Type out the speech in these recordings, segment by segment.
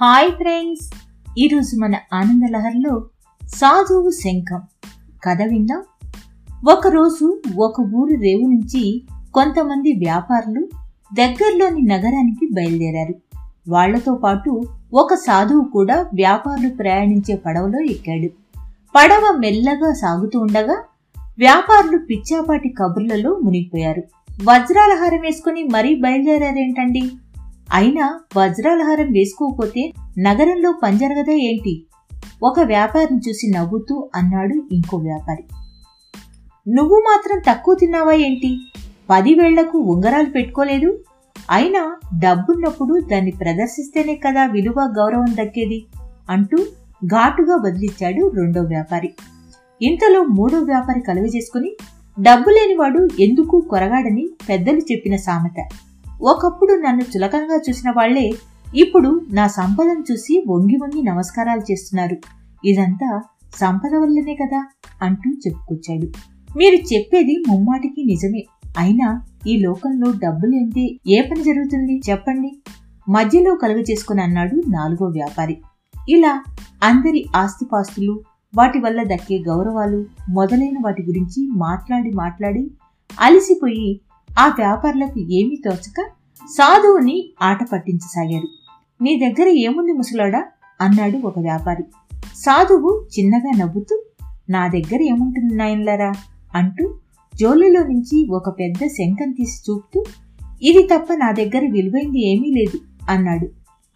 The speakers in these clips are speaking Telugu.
Hi friends. ఈరోజు మన ఆనందలహర్లో సాధువు శంఖం. కథ విందాం. ఒకరోజు ఒక ఊరు రేవు నుంచి కొంతమంది వ్యాపారులు దగ్గరలోని నగరానికి బయలుదేరారు. వాళ్ళతో పాటు ఒక సాధువు కూడా వ్యాపారులు ప్రయాణించే పడవలో ఎక్కాడు. పడవ మెల్లగా సాగుతూ ఉండగా వ్యాపారులు పిచ్చాపాటి కబుర్లలో మునిగిపోయారు. వజ్రాల హారం వేసుకుని మరీ బయలుదేరారేంటండి? అయినా వజ్రాలహారం వేసుకోకపోతే నగరంలో పంజరగదా ఏంటి? ఒక వ్యాపారిని చూసి నవ్వుతూ అన్నాడు ఇంకో వ్యాపారి. నువ్వు మాత్రం తక్కువ తిన్నావా ఏంటి? పదివేళ్ళకు ఉంగరాలు పెట్టుకోలేదు? అయినా డబ్బున్నప్పుడు దాన్ని ప్రదర్శిస్తేనే కదా విలువ గౌరవం దక్కేది? అంటూ ఘాటుగా బదిలిచ్చాడు రెండో వ్యాపారి. ఇంతలో మూడో వ్యాపారి కలుగజేసుకుని డబ్బు లేనివాడు ఎందుకు కొరగాడని పెద్దలు చెప్పిన సామెత. ఒకప్పుడు నన్ను చులకనగా చూసిన వాళ్ళే ఇప్పుడు నా సంపదను చూసి వంగి వంగి నమస్కారాలు చేస్తున్నారు. ఇదంతా సంపద వల్లనే కదా అంటూ చెప్పుకొచ్చాడు. మీరు చెప్పేది ముమ్మాటికి నిజమే. అయినా ఈ లోకంలో డబ్బు లేనిదే ఏ పని జరుగుతుంది చెప్పండి. మధ్యలో కలుగ చేసుకుని అన్నాడు నాలుగో వ్యాపారి. ఇలా అందరి ఆస్తిపాస్తులు వాటి వల్ల దక్కే గౌరవాలు మొదలైన వాటి గురించి మాట్లాడి మాట్లాడి అలసిపోయి ఆ వ్యాపారులకు ఏమీ తోచక సాధువుని ఆట పట్టించసాగారు నీ దగ్గర ఏముంది ముసలాడా అన్నాడు ఒక వ్యాపారి. సాధువు చిన్నగా నవ్వుతూ నా దగ్గర ఏముంటుంది నాయన్లరా అంటూ జోలులో నుంచి ఒక పెద్ద శంఖం తీసి చూపుతూ ఇది తప్ప నా దగ్గర విలువైంది ఏమీ లేదు అన్నాడు.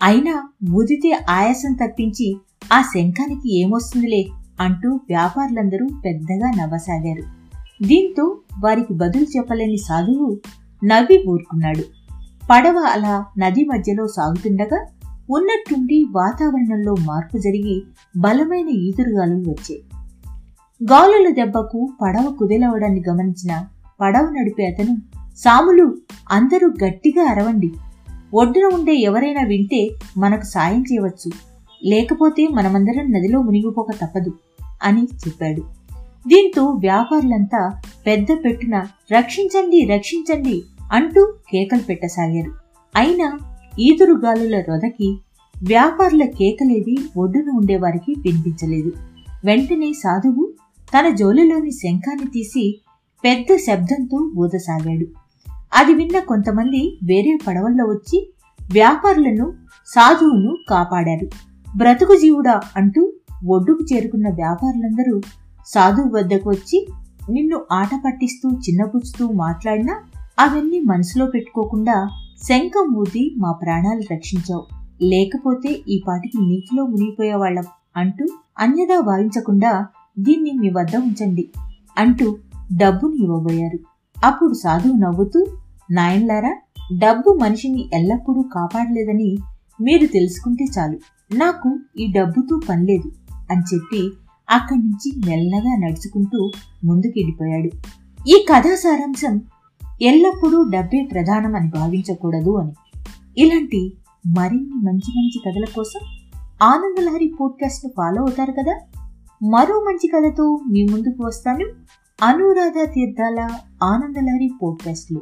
అయినా ఊదితే ఆయాసం తప్పించి ఆ శంఖానికి ఏమొస్తుందిలే అంటూ వ్యాపారులందరూ పెద్దగా నవ్వసాగారు. దీంతో వారికి బదులు చెప్పలేని సాధువు నవ్వి ఊరుకున్నాడు. పడవ అలా నది మధ్యలో సాగుతుండగా ఉన్నట్టుండి వాతావరణంలో మార్పు జరిగి బలమైన ఈదురుగాలులు వచ్చాయి గాలుల దెబ్బకు పడవ కుదేలవడాన్ని గమనించిన పడవ నడిపే అతను సాములు అందరూ గట్టిగా అరవండి. ఒడ్డున ఉండే ఎవరైనా వింటే మనకు సాయం చేయవచ్చు. లేకపోతే మనమందరం నదిలో మునిగిపోక తప్పదు అని చెప్పాడు. దీంతో వ్యాపారులంతా పెద్ద పెట్టున రక్షించండి రక్షించండి అంటూ కేకలు పెట్టసాగారు. అయినా ఈదురు గాలుల రొదకి వ్యాపారుల కేకలేవి ఒడ్డున ఉండేవారికి వినిపించలేదు. వెంటనే సాధువు తన జోలిలోని శంఖాన్ని తీసి పెద్ద శబ్దంతో ఊదసాగాడు. అది విన్న కొంతమంది వేరే పడవల్లో వచ్చి వ్యాపారులను సాధువును కాపాడారు. బ్రతుకు జీవుడా అంటూ ఒడ్డుకు చేరుకున్న వ్యాపారులందరూ సాధువు వద్దకు వచ్చి నిన్ను ఆట పట్టిస్తూ చిన్నపుచ్చుతూ మాట్లాడినా అవన్నీ మనసులో పెట్టుకోకుండా శంఖం ఊది మా ప్రాణాలు రక్షించావు. లేకపోతే ఈ పాటికి నీటిలో మునిగిపోయేవాళ్ళం అంటూ అన్యదా భావించకుండా దీన్ని మీ వద్ద ఉంచండి అంటూ డబ్బుని ఇవ్వబోయారు. అప్పుడు సాధువు నవ్వుతూ నాయన్లారా డబ్బు మనిషిని ఎల్లప్పుడూ కాపాడలేదని మీరు తెలుసుకుంటే చాలు. నాకు ఈ డబ్బుతో పనిలేదు అని చెప్పి అక్కడి నుంచి మెల్లగా నడుచుకుంటూ ముందుకెళ్ళిపోయాడు. ఈ కథా సారాంశం ఎల్లప్పుడూ డబ్బే ప్రధానం అని భావించకూడదు అని. ఇలాంటి మరిన్ని మంచి మంచి కథల కోసం ఆనందలహరి పోడ్కాస్ట్ ఫాలో అవుతారు కదా? మరో మంచి కథతో మీ ముందుకు వస్తాను. అనురాధ తీర్థాల ఆనందలహరి పోడ్కాస్ట్లో.